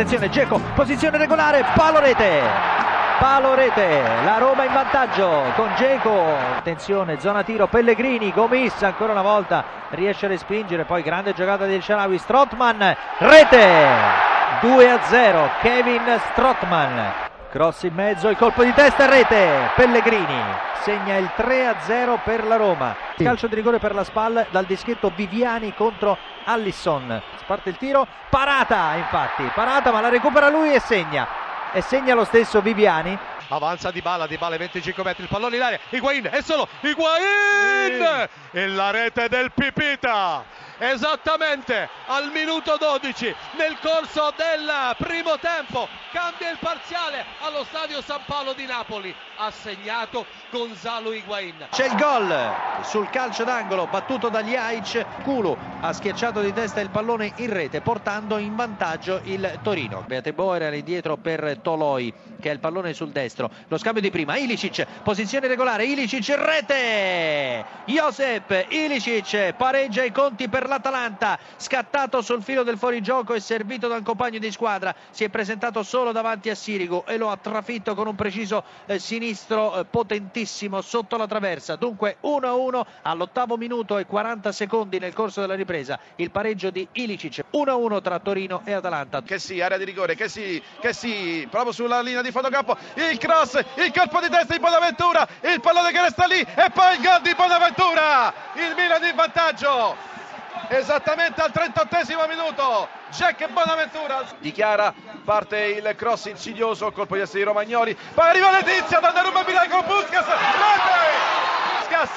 attenzione Geco, posizione regolare, palo rete. Palo rete, la Roma in vantaggio con Geco, attenzione, zona tiro, Pellegrini, Gomis ancora una volta riesce a respingere, poi grande giocata del Sharawi, Strottman, rete, 2 a 0, Kevin Strottman, cross in mezzo, il colpo di testa, rete, Pellegrini, segna il 3 a 0 per la Roma, calcio di rigore per la SPAL dal dischetto Viviani contro Allison, parte il tiro, parata infatti, parata ma la recupera lui e segna. E segna lo stesso Viviani. Avanza Di Bala, Di Bala 25 metri, il pallone in aria, Higuain è solo Higuain! E la rete del Pipita! Esattamente al minuto 12 nel corso del primo tempo cambia il parziale allo stadio San Paolo di Napoli. Ha segnato Gonzalo Higuain. C'è il gol sul calcio d'angolo battuto dagli Aic. Kulu ha schiacciato di testa il pallone in rete portando in vantaggio il Torino. Beate Boer era indietro per Toloi che ha il pallone sul destro. Lo scambio di prima. Ilicic, posizione regolare. Ilicic, rete. Josep Ilicic pareggia i conti per l'Atalanta. Scattato sul filo del fuorigioco e servito da un compagno di squadra. Si è presentato solo davanti a Sirigu e lo ha trafitto con un preciso eh, sinistro eh, potentissimo sotto la traversa. Dunque 1-1 all'ottavo minuto e 40 secondi nel corso della ripresa. Il pareggio di Ilicic. 1-1 tra Torino e Atalanta. Che sì, area di rigore, che sì, che sì, proprio sulla linea di fotocampo. Il cross, il colpo di testa di Bonaventura, il pallone che resta lì e poi il gol di Bonaventura. Il Milan in vantaggio. Esattamente al 38 minuto, Jack Bonaventura dichiara, parte il cross insidioso, colpo di essere di Romagnoli, poi arriva Letizia, Donnarumma miracolo, Puskas! Puskas,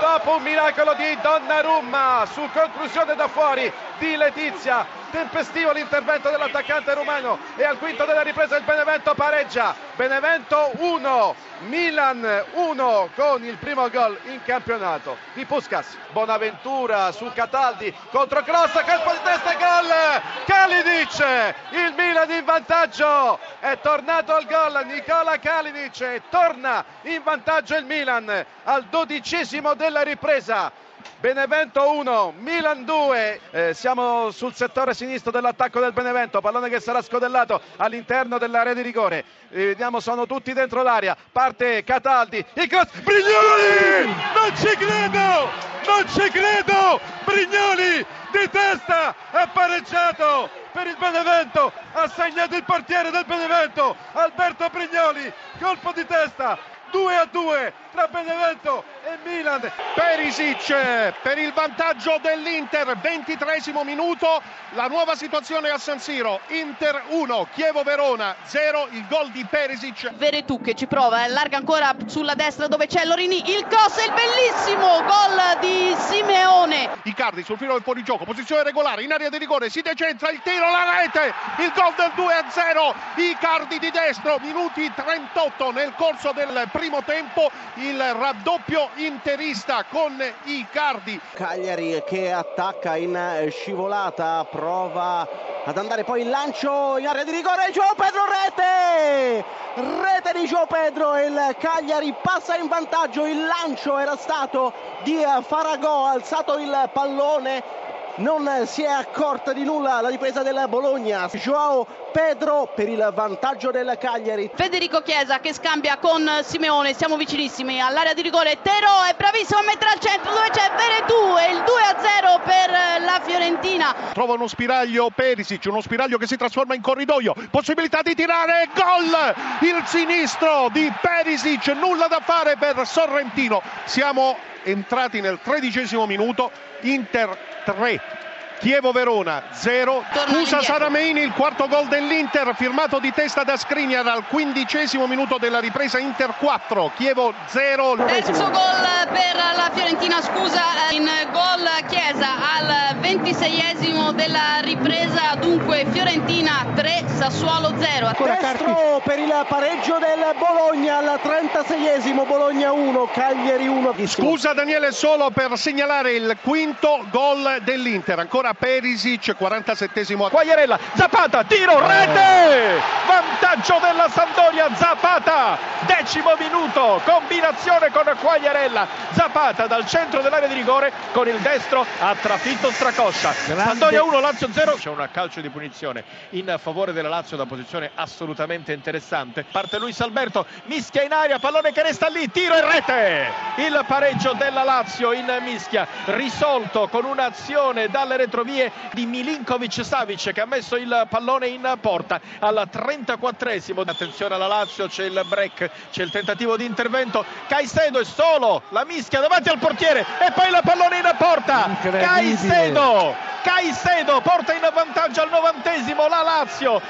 dopo un miracolo di Donnarumma, su conclusione da fuori di Letizia, tempestivo l'intervento dell'attaccante rumeno. E al quinto della ripresa il Benevento pareggia, Benevento 1, Milan 1 con il primo gol in campionato di Puskas, Bonaventura su Cataldi, contro cross, colpo di testa, gol, Kalinic, il Milan in vantaggio, è tornato al gol Nicola Kalinic e torna in vantaggio il Milan al dodicesimo della ripresa. Benevento 1, Milan 2, eh, siamo sul settore sinistro dell'attacco del Benevento, pallone che sarà scodellato all'interno dell'area di rigore, eh, vediamo sono tutti dentro l'aria, parte Cataldi, il cross, Brignoli, non ci credo, non ci credo, Brignoli di testa ha pareggiato per il Benevento, ha segnato il portiere del Benevento, Alberto Brignoli, colpo di testa, 2 a 2 tra Benevento e Milan. Perisic per il vantaggio dell'Inter, 23 minuto, la nuova situazione a San Siro, Inter 1, Chievo Verona 0, il gol di Perisic. Veretù che ci prova, allarga ancora sulla destra dove c'è Lorini, il cross, il bellissimo gol di Simeone. Icardi sul filo del fuorigioco, posizione regolare, in area di rigore, si decentra, il tiro, la rete, il gol del 2 a 0, Icardi di destro, minuti 38 nel corso del primo tempo, il raddoppio interista con Icardi. Cagliari che attacca in scivolata, prova ad andare poi il lancio in area di rigore, Gio Pedro rete! Rete di Gio Pedro, il Cagliari passa in vantaggio, il lancio era stato di Faragò, alzato il pallone non si è accorta di nulla la difesa del Bologna. Joao Pedro per il vantaggio del Cagliari. Federico Chiesa che scambia con Simeone, siamo vicinissimi all'area di rigore. Tero è bravissimo a mettere al centro dove c'è Veretù e il 2 a 0 per la Fiorentina. Trova uno spiraglio Perisic, uno spiraglio che si trasforma in corridoio. Possibilità di tirare gol! Il sinistro di Perisic, nulla da fare per Sorrentino. Siamo entrati nel tredicesimo minuto, Inter 3. Chievo Verona 0, Usa Sarameini il quarto gol dell'Inter firmato di testa da Skriniar al quindicesimo minuto della ripresa Inter 4, Chievo 0. Terzo gol per la Fiorentina, scusa, in gol Chiesa al ventiseiesimo della ripresa, dunque Fiorentina 3, Sassuolo 0. Destro per il pareggio del Bologna al 36esimo, Bologna 1, Cagliari 1. Scusa Daniele solo per segnalare il quinto gol dell'Inter, ancora ancora Perisic, 47esimo. Quagliarella, Zapata, tiro, rete! Vantaggio della Sampdoria, Zapata, decimo minuto, combinazione con Quagliarella, Zapata dal centro dell'area di rigore con il destro ha trafitto Stracoscia. Sampdoria 1, Lazio 0. C'è un calcio di punizione in favore della Lazio da posizione assolutamente interessante. Parte Luis Alberto, mischia in aria, pallone che resta lì, tiro e rete! Il pareggio della Lazio in mischia, risolto con un'azione dalle retrovie di Milinkovic Savic che ha messo il pallone in porta al 34esimo. Attenzione alla Lazio, c'è il break, c'è il tentativo di intervento. Caicedo è solo, la mischia davanti al portiere e poi il pallone in porta. Caicedo! Caicedo porta in vantaggio al novantesimo la Lazio